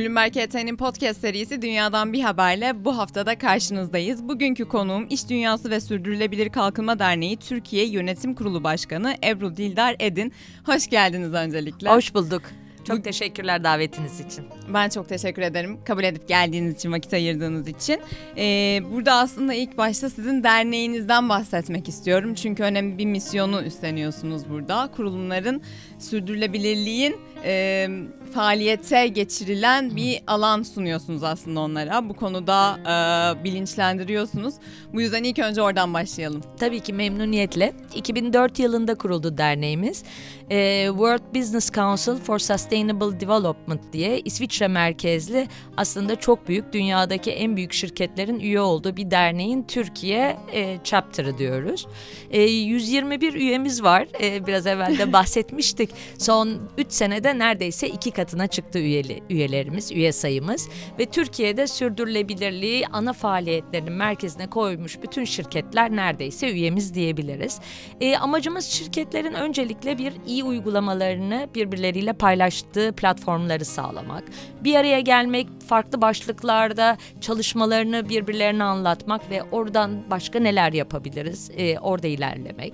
Bloomberg HT'nin podcast serisi Dünyadan Bir Haber'le bu haftada karşınızdayız. Bugünkü konuğum İş Dünyası ve Sürdürülebilir Kalkınma Derneği Türkiye Yönetim Kurulu Başkanı Ebru Dildar Edin. Hoş geldiniz öncelikle. Hoş bulduk. Çok Bu... teşekkürler davetiniz için. Ben çok teşekkür ederim. Kabul edip geldiğiniz için, vakit ayırdığınız için. Ee, burada aslında ilk başta sizin derneğinizden bahsetmek istiyorum. Çünkü önemli bir misyonu üstleniyorsunuz burada. Kurulumların sürdürülebilirliğin e, faaliyete geçirilen bir alan sunuyorsunuz aslında onlara. Bu konuda e, bilinçlendiriyorsunuz. Bu yüzden ilk önce oradan başlayalım. Tabii ki memnuniyetle. 2004 yılında kuruldu derneğimiz. E, World Business Council for Sustainable Development diye İsviçre merkezli aslında çok büyük dünyadaki en büyük şirketlerin üye olduğu bir derneğin Türkiye e, chapter'ı diyoruz. E, 121 üyemiz var. E, biraz evvel de bahsetmiştik. Son 3 senede neredeyse iki katına çıktı üyeli, üyelerimiz, üye sayımız. Ve Türkiye'de sürdürülebilirliği ana faaliyetlerinin merkezine koymuş bütün şirketler neredeyse üyemiz diyebiliriz. E, amacımız şirketlerin öncelikle bir iyi uygulamalarını birbirleriyle paylaştığı platformları sağlamak, bir araya gelmek, farklı başlıklarda çalışmalarını birbirlerine anlatmak ve oradan başka neler yapabiliriz, e, orada ilerlemek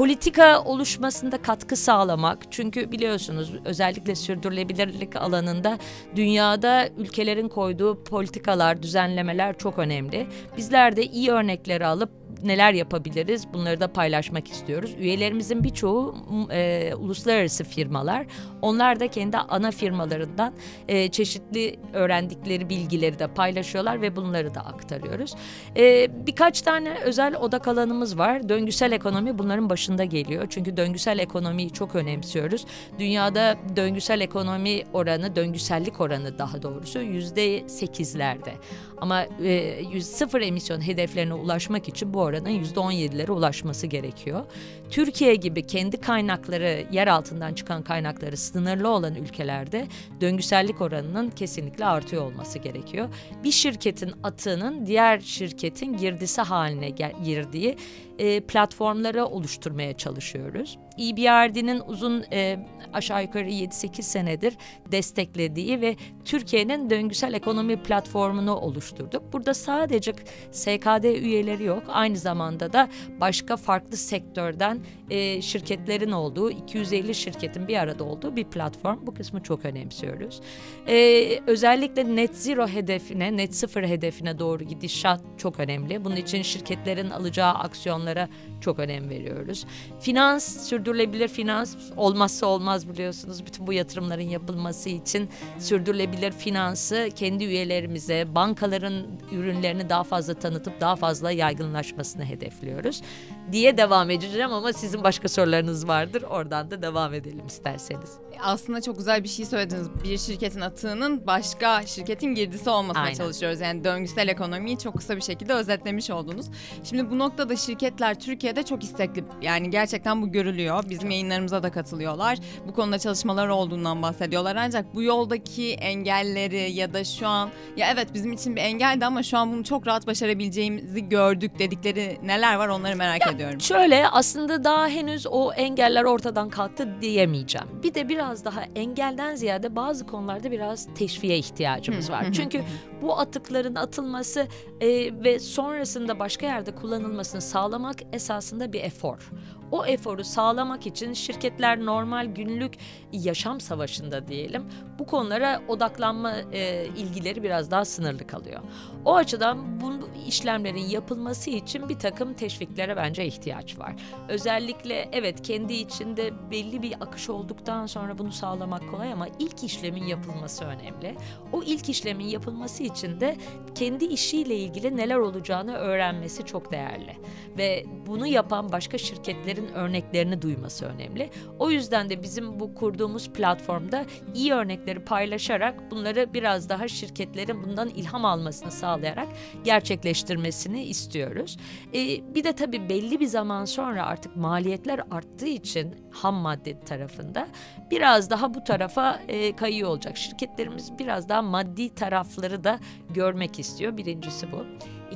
politika oluşmasında katkı sağlamak. Çünkü biliyorsunuz özellikle sürdürülebilirlik alanında dünyada ülkelerin koyduğu politikalar, düzenlemeler çok önemli. Bizler de iyi örnekleri alıp neler yapabiliriz bunları da paylaşmak istiyoruz. Üyelerimizin birçoğu e, uluslararası firmalar. Onlar da kendi ana firmalarından e, çeşitli öğrendikleri bilgileri de paylaşıyorlar ve bunları da aktarıyoruz. E, birkaç tane özel odak alanımız var. Döngüsel ekonomi bunların başında geliyor. Çünkü döngüsel ekonomiyi çok önemsiyoruz. Dünyada döngüsel ekonomi oranı, döngüsellik oranı daha doğrusu yüzde sekizlerde. Ama e, sıfır emisyon hedeflerine ulaşmak için bu oranın yüzde on yedilere ulaşması gerekiyor. Türkiye gibi kendi kaynakları, yer altından çıkan kaynakları sınırlı olan ülkelerde döngüsellik oranının kesinlikle artıyor olması gerekiyor. Bir şirketin atığının diğer şirketin girdisi haline girdiği e, platformları oluşturmaya çalışıyoruz. EBRD'nin uzun e, aşağı yukarı 7-8 senedir desteklediği ve Türkiye'nin döngüsel ekonomi platformunu oluşturduk. Burada sadece SKD üyeleri yok. Aynı zamanda da başka farklı sektörden e, şirketlerin olduğu 250 şirketin bir arada olduğu bir platform. Bu kısmı çok önemsiyoruz. E, özellikle net zero hedefine, net sıfır hedefine doğru gidişat çok önemli. Bunun için şirketlerin alacağı aksiyonlara çok önem veriyoruz. Finans, sürdürülebilir finans olmazsa olmaz biliyorsunuz. Bütün bu yatırımların yapılması için sürdürülebilir finansı kendi üyelerimize, bankaların ürünlerini daha fazla tanıtıp daha fazla yaygınlaşmasını hedefliyoruz diye devam edeceğim ama sizin başka sorularınız vardır. Oradan da devam edelim isterseniz. Aslında çok güzel bir şey söylediniz. Bir şirketin atığının başka şirketin girdisi olmasına Aynen. çalışıyoruz. Yani döngüsel ekonomiyi çok kısa bir şekilde özetlemiş oldunuz. Şimdi bu noktada şirketler Türkiye'de çok istekli. Yani gerçekten bu görülüyor. Bizim yayınlarımıza da katılıyorlar. Bu konuda çalışmalar olduğundan bahsediyorlar. Ancak bu yoldaki engelleri ya da şu an ya evet bizim için bir engeldi ama şu an bunu çok rahat başarabileceğimizi gördük dedikleri neler var onları merak ya, ediyorum. Şöyle aslında daha henüz o engeller ortadan kalktı diyemeyeceğim. Bir de biraz daha engelden ziyade bazı konularda biraz teşviğe ihtiyacımız var. Çünkü bu atıkların atılması e, ve sonrasında başka yerde kullanılmasını sağlamak esasında bir efor. O eforu sağlamak için şirketler normal günlük yaşam savaşında diyelim bu konulara odaklanma e, ilgileri biraz daha sınırlı kalıyor. O açıdan bu işlemlerin yapılması için bir takım teşviklere bence ihtiyaç var. Özellikle evet kendi içinde belli bir akış olduktan sonra bunu sağlamak kolay ama ilk işlemin yapılması önemli. O ilk işlemin yapılması için de kendi işiyle ilgili neler olacağını öğrenmesi çok değerli. Ve bunu yapan başka şirketlerin örneklerini duyması önemli. O yüzden de bizim bu kurduğumuz platformda iyi örnekleri paylaşarak bunları biraz daha şirketlerin bundan ilham almasını sağlayarak gerçekleştirmesini istiyoruz. Ee, bir de tabii belli bir zaman sonra artık maliyetler arttığı için ham madde tarafında biraz daha bu tarafa e, kayıyor olacak. Şirketlerimiz biraz daha maddi tarafları da görmek istiyor. Birincisi bu.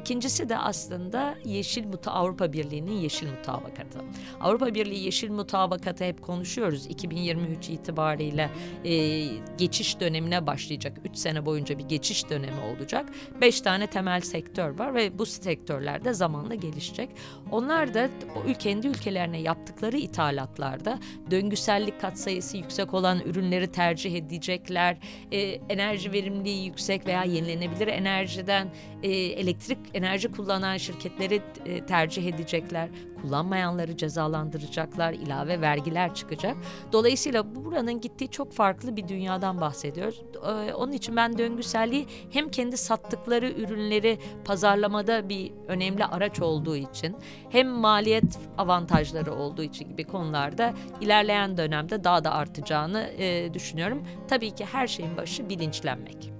İkincisi de aslında Yeşil Muta Avrupa Birliği'nin Yeşil Mutabakatı. Avrupa Birliği Yeşil Mutabakatı hep konuşuyoruz. 2023 itibariyle e, geçiş dönemine başlayacak. 3 sene boyunca bir geçiş dönemi olacak. 5 tane temel sektör var ve bu sektörler de zamanla gelişecek. Onlar da o kendi ülkelerine yaptıkları ithalatlarda döngüsellik katsayısı yüksek olan ürünleri tercih edecekler. E, enerji verimliliği yüksek veya yenilenebilir enerjiden e, elektrik enerji kullanan şirketleri e, tercih edecekler. Kullanmayanları cezalandıracaklar, ilave vergiler çıkacak. Dolayısıyla buranın gittiği çok farklı bir dünyadan bahsediyoruz. E, onun için ben döngüselliği hem kendi sattıkları ürünleri pazarlamada bir önemli araç olduğu için hem maliyet avantajları olduğu için gibi konularda ilerleyen dönemde daha da artacağını e, düşünüyorum. Tabii ki her şeyin başı bilinçlenmek.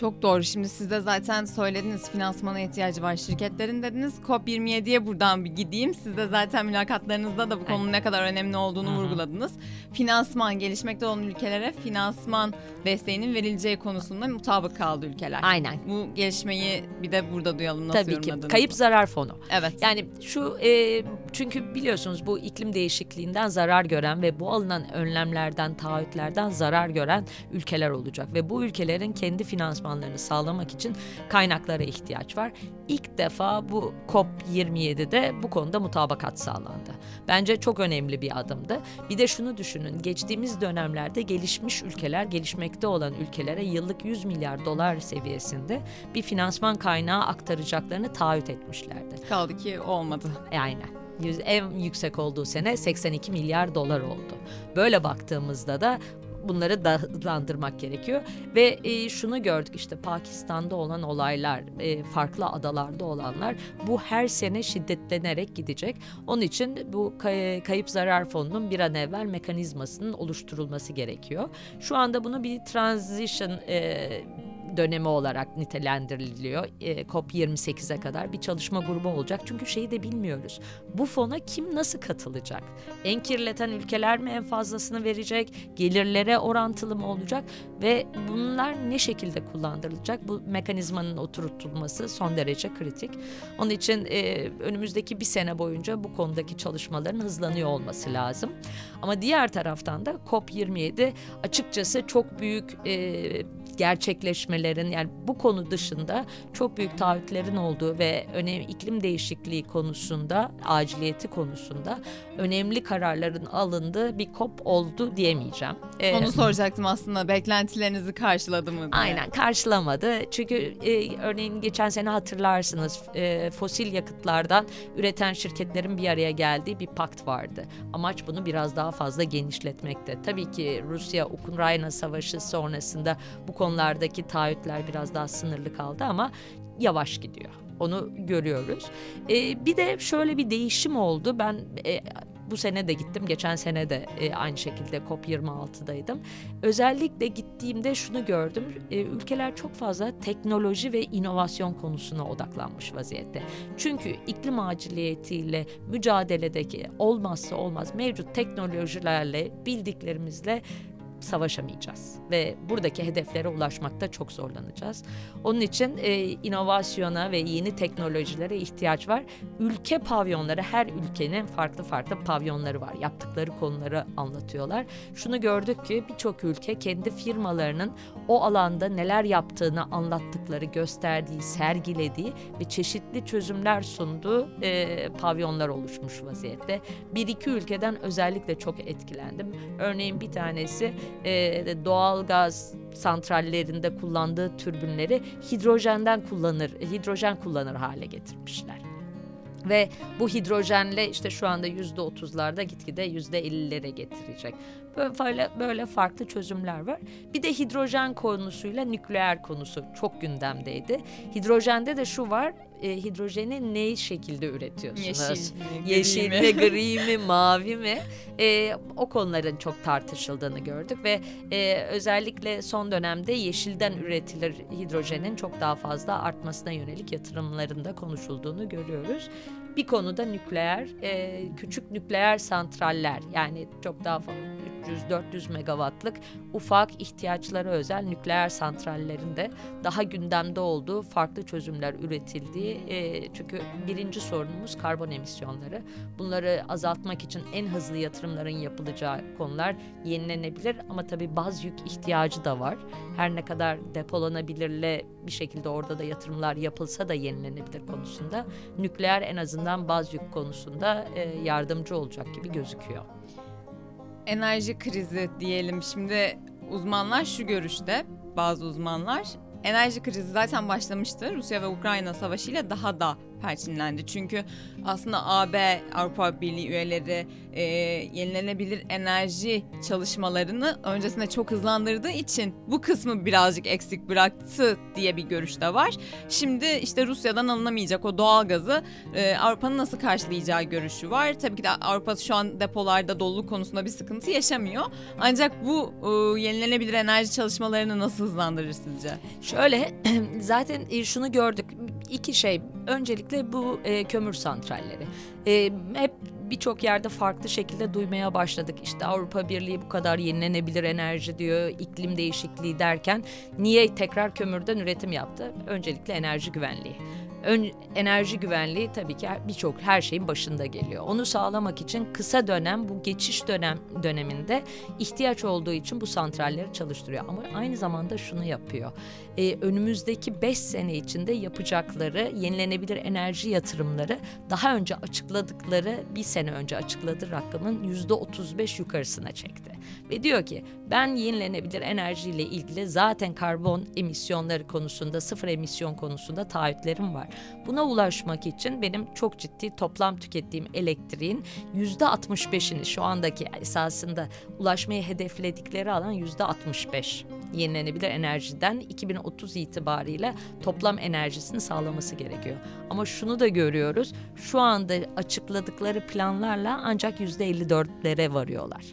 Çok doğru. Şimdi siz de zaten söylediniz finansmana ihtiyacı var şirketlerin dediniz. COP27'ye buradan bir gideyim. Siz de zaten mülakatlarınızda da bu konunun ne kadar önemli olduğunu Hı-hı. vurguladınız. Finansman, gelişmekte olan ülkelere finansman desteğinin verileceği konusunda mutabık kaldı ülkeler. Aynen. Bu gelişmeyi bir de burada duyalım nasıl Tabii ki. Kayıp zarar fonu. Evet. Yani şu e, çünkü biliyorsunuz bu iklim değişikliğinden zarar gören ve bu alınan önlemlerden, taahhütlerden zarar gören ülkeler olacak ve bu ülkelerin kendi finansman finansmanlarını sağlamak için kaynaklara ihtiyaç var. İlk defa bu COP27'de bu konuda mutabakat sağlandı. Bence çok önemli bir adımdı. Bir de şunu düşünün. Geçtiğimiz dönemlerde gelişmiş ülkeler, gelişmekte olan ülkelere yıllık 100 milyar dolar seviyesinde bir finansman kaynağı aktaracaklarını taahhüt etmişlerdi. Kaldı ki olmadı. Aynen en yüksek olduğu sene 82 milyar dolar oldu. Böyle baktığımızda da bunları da gerekiyor ve e, şunu gördük işte Pakistan'da olan olaylar e, farklı adalarda olanlar bu her sene şiddetlenerek gidecek. Onun için bu kay- kayıp zarar fonunun bir an evvel mekanizmasının oluşturulması gerekiyor. Şu anda bunu bir transition e, dönemi olarak nitelendiriliyor. E, COP28'e kadar bir çalışma grubu olacak. Çünkü şeyi de bilmiyoruz. Bu fona kim nasıl katılacak? En kirleten ülkeler mi en fazlasını verecek? Gelirlere orantılı mı olacak? Ve bunlar ne şekilde kullandırılacak? Bu mekanizmanın oturtulması son derece kritik. Onun için e, önümüzdeki bir sene boyunca bu konudaki çalışmaların hızlanıyor olması lazım. Ama diğer taraftan da COP27 açıkçası çok büyük e, gerçekleşmelerin yani bu konu dışında çok büyük taahhütlerin olduğu ve önemli iklim değişikliği konusunda aciliyeti konusunda önemli kararların alındığı bir COP oldu diyemeyeceğim. Ee, Onu soracaktım aslında beklentilerinizi karşıladı mı diye. Aynen karşılamadı. Çünkü e, örneğin geçen sene hatırlarsınız e, fosil yakıtlardan üreten şirketlerin bir araya geldiği bir pakt vardı. Amaç bunu biraz daha fazla genişletmekte. Tabii ki Rusya-Ukrayna savaşı sonrasında bu konulardaki taahhütler biraz daha sınırlı kaldı ama yavaş gidiyor. Onu görüyoruz. Ee, bir de şöyle bir değişim oldu. Ben e, bu sene de gittim. Geçen sene de e, aynı şekilde COP26'daydım. Özellikle gittiğimde şunu gördüm. E, ülkeler çok fazla teknoloji ve inovasyon konusuna odaklanmış vaziyette. Çünkü iklim aciliyetiyle mücadeledeki olmazsa olmaz mevcut teknolojilerle bildiklerimizle savaşamayacağız ve buradaki hedeflere ulaşmakta çok zorlanacağız. Onun için e, inovasyona ve yeni teknolojilere ihtiyaç var. Ülke pavyonları her ülkenin farklı farklı pavyonları var. Yaptıkları konuları anlatıyorlar. Şunu gördük ki birçok ülke kendi firmalarının o alanda neler yaptığını anlattıkları, gösterdiği, sergilediği ve çeşitli çözümler sunduğu e, pavyonlar oluşmuş vaziyette. Bir iki ülkeden özellikle çok etkilendim. Örneğin bir tanesi e, doğal gaz santrallerinde kullandığı türbünleri hidrojenden kullanır, hidrojen kullanır hale getirmişler. Ve bu hidrojenle işte şu anda yüzde otuzlarda gitgide yüzde ellilere getirecek. Böyle, böyle farklı çözümler var. Bir de hidrojen konusuyla nükleer konusu çok gündemdeydi. Hidrojende de şu var, e, hidrojeni ne şekilde üretiyorsunuz? Yeşil mi, Yeşil mi, gri mi, mavi mi? E, o konuların çok tartışıldığını gördük ve e, özellikle son dönemde yeşilden üretilir hidrojenin çok daha fazla artmasına yönelik yatırımlarında konuşulduğunu görüyoruz. Bir konuda nükleer, e, küçük nükleer santraller yani çok daha fazla 300-400 megawattlık ufak ihtiyaçlara özel nükleer santrallerin de daha gündemde olduğu farklı çözümler üretildiği e, çünkü birinci sorunumuz karbon emisyonları. Bunları azaltmak için en hızlı yatırımların yapılacağı konular yenilenebilir ama tabii baz yük ihtiyacı da var. Her ne kadar depolanabilirle bir şekilde orada da yatırımlar yapılsa da yenilenebilir konusunda nükleer en azından baz yük konusunda e, yardımcı olacak gibi gözüküyor. Enerji krizi diyelim şimdi uzmanlar şu görüşte bazı uzmanlar enerji krizi zaten başlamıştı. Rusya ve Ukrayna savaşıyla daha da perçinlendi. Çünkü aslında AB, Avrupa Birliği üyeleri e, yenilenebilir enerji çalışmalarını öncesinde çok hızlandırdığı için bu kısmı birazcık eksik bıraktı diye bir görüş de var. Şimdi işte Rusya'dan alınamayacak o doğal gazı e, Avrupa'nın nasıl karşılayacağı görüşü var. Tabii ki de Avrupa şu an depolarda doluluk konusunda bir sıkıntı yaşamıyor. Ancak bu e, yenilenebilir enerji çalışmalarını nasıl hızlandırır sizce? Şöyle zaten şunu gördük. İki şey. Öncelikle bu e, kömür santralleri. E, hep birçok yerde farklı şekilde duymaya başladık. İşte Avrupa Birliği bu kadar yenilenebilir enerji diyor, iklim değişikliği derken niye tekrar kömürden üretim yaptı? Öncelikle enerji güvenliği. Ön, enerji güvenliği tabii ki birçok her şeyin başında geliyor. Onu sağlamak için kısa dönem bu geçiş dönem döneminde ihtiyaç olduğu için bu santralleri çalıştırıyor. Ama aynı zamanda şunu yapıyor. Ee, önümüzdeki 5 sene içinde yapacakları yenilenebilir enerji yatırımları daha önce açıkladıkları bir sene önce açıkladığı rakamın yüzde 35 yukarısına çekti. Ve diyor ki ben yenilenebilir enerjiyle ilgili zaten karbon emisyonları konusunda sıfır emisyon konusunda taahhütlerim var. Buna ulaşmak için benim çok ciddi toplam tükettiğim elektriğin yüzde 65'ini şu andaki esasında ulaşmayı hedefledikleri alan yüzde 65 yenilenebilir enerjiden 2030 itibariyle toplam enerjisini sağlaması gerekiyor. Ama şunu da görüyoruz. Şu anda açıkladıkları planlarla ancak %54'lere varıyorlar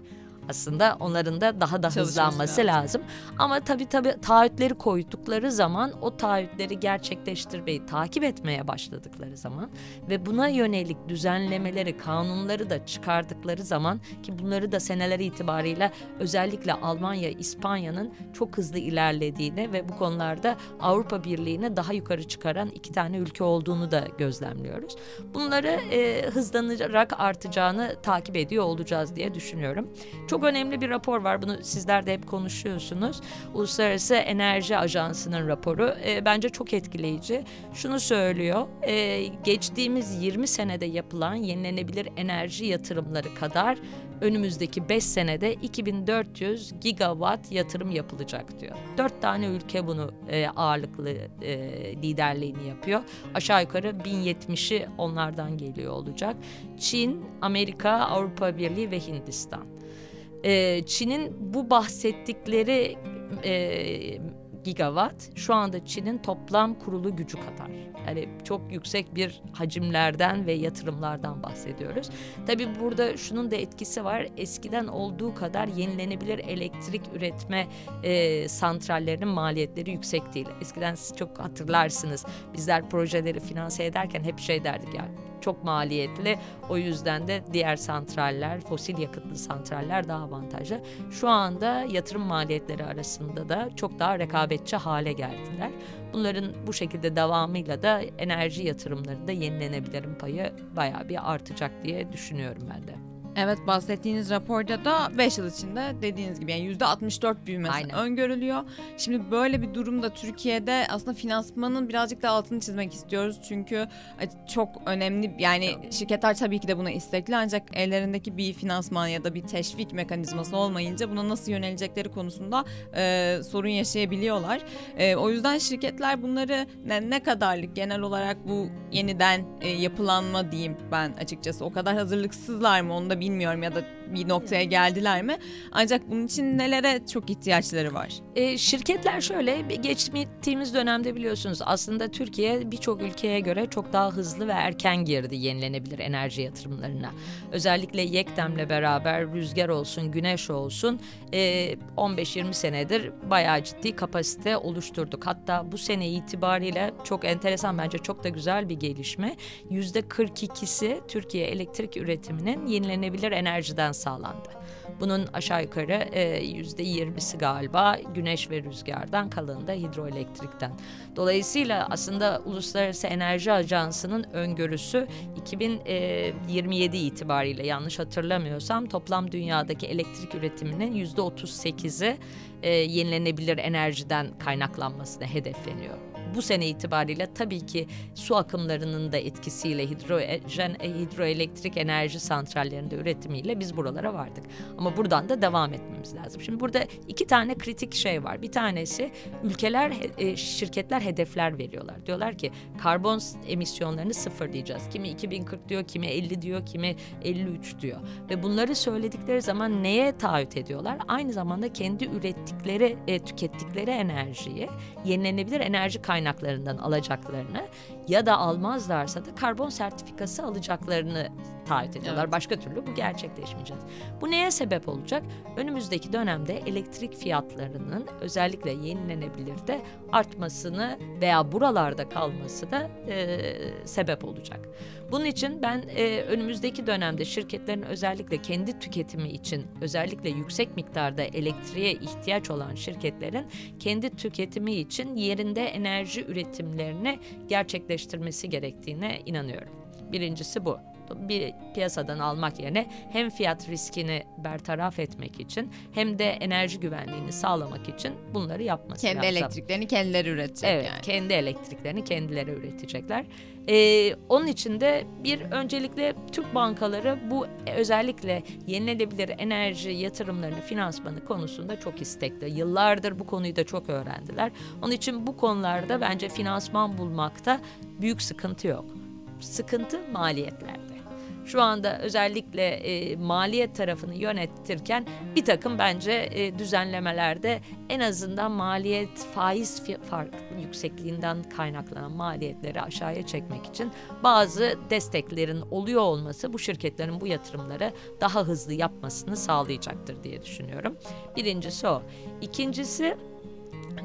aslında onların da daha da hızlanması lazım. lazım. Ama tabii tabii taahhütleri koydukları zaman o taahhütleri gerçekleştirmeyi takip etmeye başladıkları zaman ve buna yönelik düzenlemeleri, kanunları da çıkardıkları zaman ki bunları da seneler itibariyle özellikle Almanya, İspanya'nın çok hızlı ilerlediğini ve bu konularda Avrupa Birliği'ne daha yukarı çıkaran iki tane ülke olduğunu da gözlemliyoruz. Bunları e, hızlanarak artacağını takip ediyor olacağız diye düşünüyorum. Çok çok önemli bir rapor var. Bunu sizler de hep konuşuyorsunuz. Uluslararası Enerji Ajansı'nın raporu. E, bence çok etkileyici. Şunu söylüyor. E, geçtiğimiz 20 senede yapılan yenilenebilir enerji yatırımları kadar önümüzdeki 5 senede 2400 gigawatt yatırım yapılacak diyor. 4 tane ülke bunu e, ağırlıklı e, liderliğini yapıyor. Aşağı yukarı 1070'i onlardan geliyor olacak. Çin, Amerika, Avrupa Birliği ve Hindistan e, Çin'in bu bahsettikleri e, gigawatt şu anda Çin'in toplam kurulu gücü kadar. Yani çok yüksek bir hacimlerden ve yatırımlardan bahsediyoruz. Tabii burada şunun da etkisi var. Eskiden olduğu kadar yenilenebilir elektrik üretme e, santrallerinin maliyetleri yüksek değil. Eskiden siz çok hatırlarsınız. Bizler projeleri finanse ederken hep şey derdik ya çok maliyetli. O yüzden de diğer santraller, fosil yakıtlı santraller daha avantajlı. Şu anda yatırım maliyetleri arasında da çok daha rekabetçi hale geldiler. Bunların bu şekilde devamıyla da enerji yatırımlarında yenilenebilirim payı bayağı bir artacak diye düşünüyorum ben de. Evet bahsettiğiniz raporda da 5 yıl içinde dediğiniz gibi yani %64 büyümesi Aynen. öngörülüyor. Şimdi böyle bir durumda Türkiye'de aslında finansmanın birazcık da altını çizmek istiyoruz. Çünkü e, çok önemli yani şirketler tabii ki de buna istekli ancak ellerindeki bir finansman ya da bir teşvik mekanizması olmayınca buna nasıl yönelecekleri konusunda e, sorun yaşayabiliyorlar. E, o yüzden şirketler bunları ne, ne kadarlık genel olarak bu yeniden e, yapılanma diyeyim ben açıkçası o kadar hazırlıksızlar mı onu da bir bilmiyorum ya da bir noktaya geldiler mi? Ancak bunun için nelere çok ihtiyaçları var? E, şirketler şöyle geçtiğimiz dönemde biliyorsunuz aslında Türkiye birçok ülkeye göre çok daha hızlı ve erken girdi yenilenebilir enerji yatırımlarına. Özellikle Yektem'le beraber rüzgar olsun, güneş olsun e, 15-20 senedir bayağı ciddi kapasite oluşturduk. Hatta bu sene itibariyle çok enteresan bence çok da güzel bir gelişme. Yüzde 42'si Türkiye elektrik üretiminin yenilenebilir enerjiden sağlandı. Bunun aşağı yukarı e, yüzde yirmisi galiba güneş ve rüzgardan kalanı da hidroelektrikten. Dolayısıyla aslında Uluslararası Enerji Ajansı'nın öngörüsü 2027 itibariyle yanlış hatırlamıyorsam toplam dünyadaki elektrik üretiminin yüzde 38'i e, yenilenebilir enerjiden kaynaklanmasına hedefleniyor bu sene itibariyle tabii ki su akımlarının da etkisiyle hidrojen, e, hidroelektrik enerji santrallerinde üretimiyle biz buralara vardık. Ama buradan da devam etmemiz lazım. Şimdi burada iki tane kritik şey var. Bir tanesi ülkeler, e, şirketler hedefler veriyorlar. Diyorlar ki karbon emisyonlarını sıfırlayacağız. Kimi 2040 diyor, kimi 50 diyor, kimi 53 diyor. Ve bunları söyledikleri zaman neye taahhüt ediyorlar? Aynı zamanda kendi ürettikleri, e, tükettikleri enerjiyi yenilenebilir enerji kaynakları kaynaklarından alacaklarını ya da almazlarsa da karbon sertifikası alacaklarını taahhüt ediyorlar. Evet. Başka türlü bu gerçekleşmeyecek. Bu neye sebep olacak? Önümüzdeki dönemde elektrik fiyatlarının özellikle yenilenebilir de artmasını veya buralarda kalması da e, sebep olacak. Bunun için ben e, önümüzdeki dönemde şirketlerin özellikle kendi tüketimi için özellikle yüksek miktarda elektriğe ihtiyaç olan şirketlerin kendi tüketimi için yerinde enerji üretimlerini gerçekleştirmesi gerektiğine inanıyorum. Birincisi bu bir piyasadan almak yerine hem fiyat riskini bertaraf etmek için hem de enerji güvenliğini sağlamak için bunları yapması kendi lazım. Kendi elektriklerini kendileri üretecek evet, yani. kendi elektriklerini kendileri üretecekler. Ee, onun için de bir öncelikle Türk bankaları bu özellikle yenilenebilir enerji yatırımlarını finansmanı konusunda çok istekli. Yıllardır bu konuyu da çok öğrendiler. Onun için bu konularda bence finansman bulmakta büyük sıkıntı yok. Sıkıntı maliyetlerde şu anda özellikle e, maliyet tarafını yönettirken bir takım bence e, düzenlemelerde en azından maliyet faiz fark yüksekliğinden kaynaklanan maliyetleri aşağıya çekmek için bazı desteklerin oluyor olması bu şirketlerin bu yatırımları daha hızlı yapmasını sağlayacaktır diye düşünüyorum. Birincisi o. İkincisi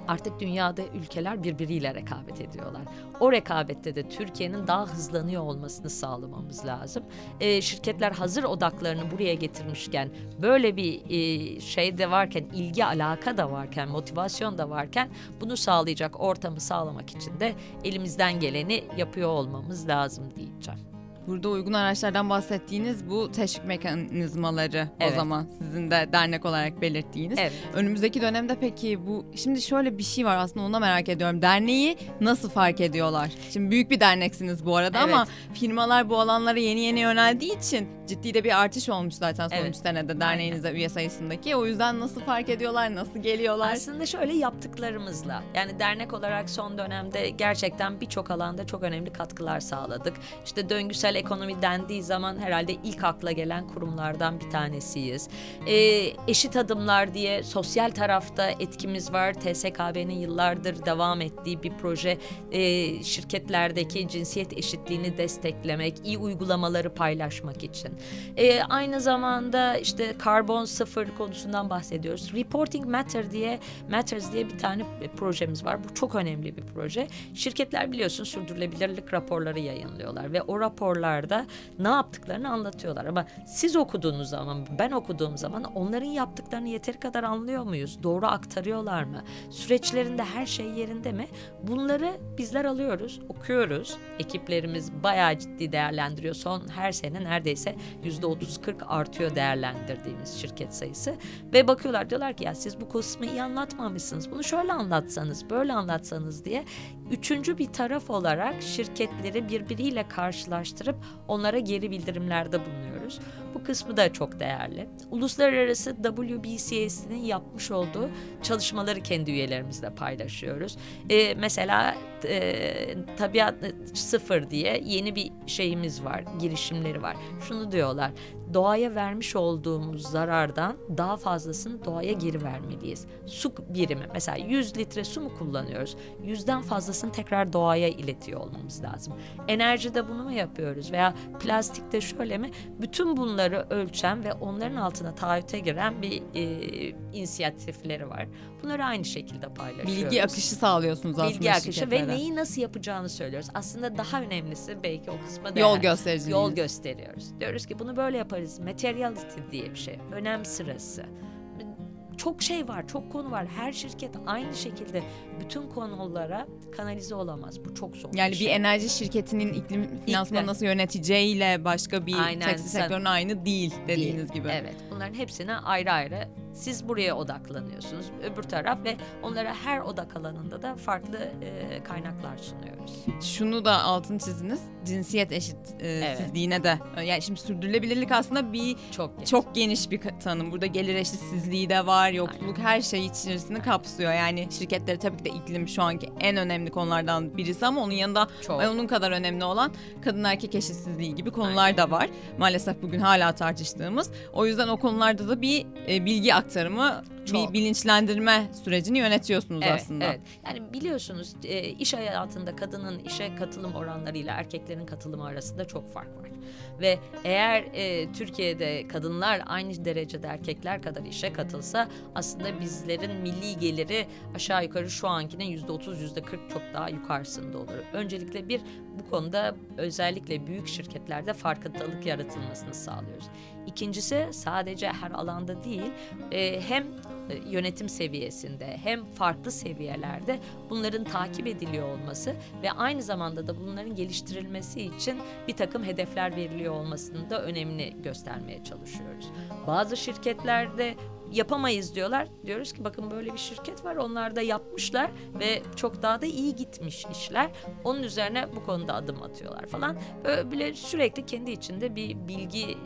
Artık dünyada ülkeler birbiriyle rekabet ediyorlar. O rekabette de Türkiye'nin daha hızlanıyor olmasını sağlamamız lazım. E, şirketler hazır odaklarını buraya getirmişken, böyle bir e, şey de varken, ilgi alaka da varken, motivasyon da varken bunu sağlayacak ortamı sağlamak için de elimizden geleni yapıyor olmamız lazım diyeceğim. Burada uygun araçlardan bahsettiğiniz bu teşvik mekanizmaları evet. o zaman sizin de dernek olarak belirttiğiniz. Evet. Önümüzdeki dönemde peki bu şimdi şöyle bir şey var aslında ona merak ediyorum. Derneği nasıl fark ediyorlar? Şimdi büyük bir derneksiniz bu arada evet. ama firmalar bu alanlara yeni yeni yöneldiği için ciddi de bir artış olmuş zaten son evet. senede derneğinizde üye sayısındaki. O yüzden nasıl fark ediyorlar? Nasıl geliyorlar? Aslında şöyle yaptıklarımızla. Yani dernek olarak son dönemde gerçekten birçok alanda çok önemli katkılar sağladık. İşte döngüsel ekonomi dendiği zaman herhalde ilk akla gelen kurumlardan bir tanesiyiz. E, eşit adımlar diye sosyal tarafta etkimiz var. TSKB'nin yıllardır devam ettiği bir proje e, şirketlerdeki cinsiyet eşitliğini desteklemek, iyi uygulamaları paylaşmak için. E, aynı zamanda işte karbon sıfır konusundan bahsediyoruz. Reporting Matter diye Matters diye bir tane projemiz var. Bu çok önemli bir proje. Şirketler biliyorsun sürdürülebilirlik raporları yayınlıyorlar ve o raporlar raporlarda ne yaptıklarını anlatıyorlar. Ama siz okuduğunuz zaman, ben okuduğum zaman onların yaptıklarını yeteri kadar anlıyor muyuz? Doğru aktarıyorlar mı? Süreçlerinde her şey yerinde mi? Bunları bizler alıyoruz, okuyoruz. Ekiplerimiz bayağı ciddi değerlendiriyor. Son her sene neredeyse 30-40 artıyor değerlendirdiğimiz şirket sayısı. Ve bakıyorlar diyorlar ki ya siz bu kısmı iyi anlatmamışsınız. Bunu şöyle anlatsanız, böyle anlatsanız diye üçüncü bir taraf olarak şirketleri birbiriyle karşılaştırıp onlara geri bildirimlerde bulunuyoruz. Bu kısmı da çok değerli. Uluslararası WBCS'nin yapmış olduğu çalışmaları kendi üyelerimizle paylaşıyoruz. Ee, mesela e, tabiat sıfır diye yeni bir şeyimiz var, girişimleri var. Şunu diyorlar, doğaya vermiş olduğumuz zarardan daha fazlasını doğaya geri vermeliyiz. Su birimi mesela 100 litre su mu kullanıyoruz? Yüzden fazlasını tekrar doğaya iletiyor olmamız lazım. Enerjide bunu mu yapıyoruz veya plastikte şöyle mi? Bütün bunları ölçen ve onların altına taahhüte giren bir e, inisiyatifleri var. Bunları aynı şekilde paylaşıyoruz. Bilgi akışı sağlıyorsunuz aslında Bilgi akışı ve neyi nasıl yapacağını söylüyoruz. Aslında daha önemlisi belki o kısma değer. Yol göstericiliğiniz. Yol gösteriyoruz. Diyoruz ki bunu böyle yaparız metabolizm, materiality diye bir şey. Önem sırası çok şey var, çok konu var. Her şirket aynı şekilde bütün konulara kanalize olamaz. Bu çok zor. Yani bir, bir şey. enerji şirketinin iklim finansmanı nasıl yöneteceğiyle başka bir Aynen, tekstil sektörünün aynı değil dediğiniz Değil. gibi. Evet. Bunların hepsine ayrı ayrı siz buraya odaklanıyorsunuz. Öbür taraf ve onlara her odak alanında da farklı e, kaynaklar sunuyoruz. Şunu da altın çiziniz. Cinsiyet eşitsizliğine de. Yani şimdi sürdürülebilirlik aslında bir Çok geniş. çok geniş bir tanım. Burada gelir eşitsizliği de var, yoksulluk her şeyi içerisinde kapsıyor. Yani şirketleri tabii ki de iklim şu anki en önemli konulardan birisi ama onun yanında çok. Onun kadar önemli olan kadın erkek eşitsizliği gibi konular da var. Maalesef bugün hala tartıştığımız. O yüzden o konularda da bir e, bilgi aktarımı, Çok. bir bilinçlendirme sürecini yönetiyorsunuz Evet, aslında. evet. Yani biliyorsunuz e, iş hayatında kadının işe katılım oranlarıyla erkeklerin katılımı arasında çok fark var. Ve eğer e, Türkiye'de kadınlar aynı derecede erkekler kadar işe katılsa aslında bizlerin milli geliri aşağı yukarı şu ankinin yüzde otuz yüzde kırk çok daha yukarısında olur. Öncelikle bir bu konuda özellikle büyük şirketlerde farkındalık yaratılmasını sağlıyoruz. İkincisi sadece her alanda değil e, hem e, yönetim seviyesinde hem farklı seviyelerde bunların takip ediliyor olması ve aynı zamanda da bunların geliştirilmesi için bir takım hedefler veriliyor olmasını da önemli göstermeye çalışıyoruz. Bazı şirketlerde yapamayız diyorlar. Diyoruz ki bakın böyle bir şirket var. Onlar da yapmışlar ve çok daha da iyi gitmiş işler. Onun üzerine bu konuda adım atıyorlar falan. Böyle sürekli kendi içinde bir bilgi e,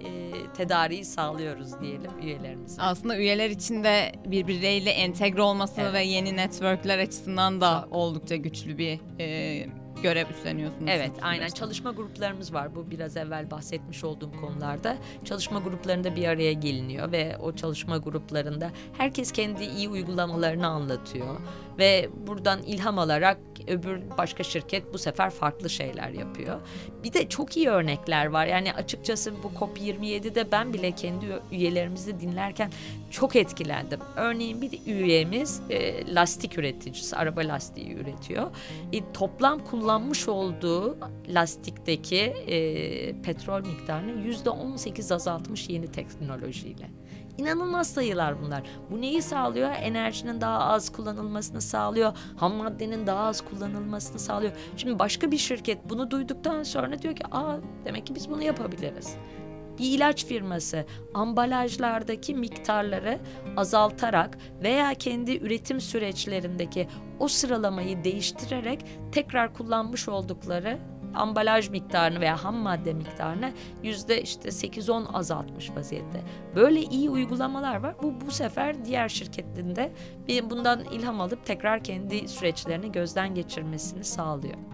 tedariği sağlıyoruz diyelim üyelerimize. Aslında üyeler için de birbirleriyle entegre olması Evet. ve yeni networkler açısından da Çok. oldukça güçlü bir e, görev üstleniyorsunuz. Evet aynen çalışma gruplarımız var bu biraz evvel bahsetmiş olduğum konularda. Çalışma gruplarında bir araya geliniyor ve o çalışma gruplarında herkes kendi iyi uygulamalarını anlatıyor. Ve buradan ilham alarak öbür başka şirket bu sefer farklı şeyler yapıyor. Bir de çok iyi örnekler var. Yani açıkçası bu COP27'de ben bile kendi üyelerimizi dinlerken çok etkilendim. Örneğin bir üyemiz e, lastik üreticisi, araba lastiği üretiyor. E, toplam kullanmış olduğu lastikteki e, petrol miktarını yüzde on sekiz azaltmış yeni teknolojiyle. İnanılmaz sayılar bunlar. Bu neyi sağlıyor? Enerjinin daha az kullanılmasını sağlıyor. Ham maddenin daha az kullanılmasını sağlıyor. Şimdi başka bir şirket bunu duyduktan sonra diyor ki aa demek ki biz bunu yapabiliriz. Bir ilaç firması ambalajlardaki miktarları azaltarak veya kendi üretim süreçlerindeki o sıralamayı değiştirerek tekrar kullanmış oldukları ambalaj miktarını veya ham madde miktarını yüzde işte 8-10 azaltmış vaziyette. Böyle iyi uygulamalar var. Bu bu sefer diğer şirketlerinde bundan ilham alıp tekrar kendi süreçlerini gözden geçirmesini sağlıyor.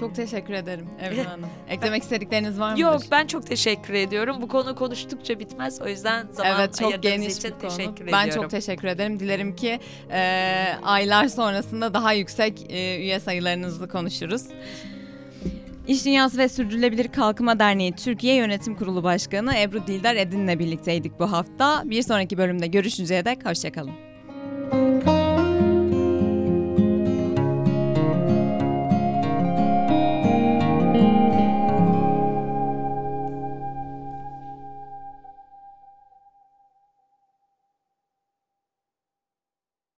Çok teşekkür ederim Evren Hanım. Eklemek istedikleriniz var mıdır? Yok ben çok teşekkür ediyorum. Bu konu konuştukça bitmez. O yüzden zaman Evet çok ayırdığınız geniş için bir konu. teşekkür ben ediyorum. çok teşekkür ederim. Dilerim ki e, aylar sonrasında daha yüksek e, üye sayılarınızı konuşuruz. İş Dünyası ve Sürdürülebilir Kalkınma Derneği Türkiye Yönetim Kurulu Başkanı Ebru Dildar Edin'le birlikteydik bu hafta. Bir sonraki bölümde görüşünceye dek hoşçakalın.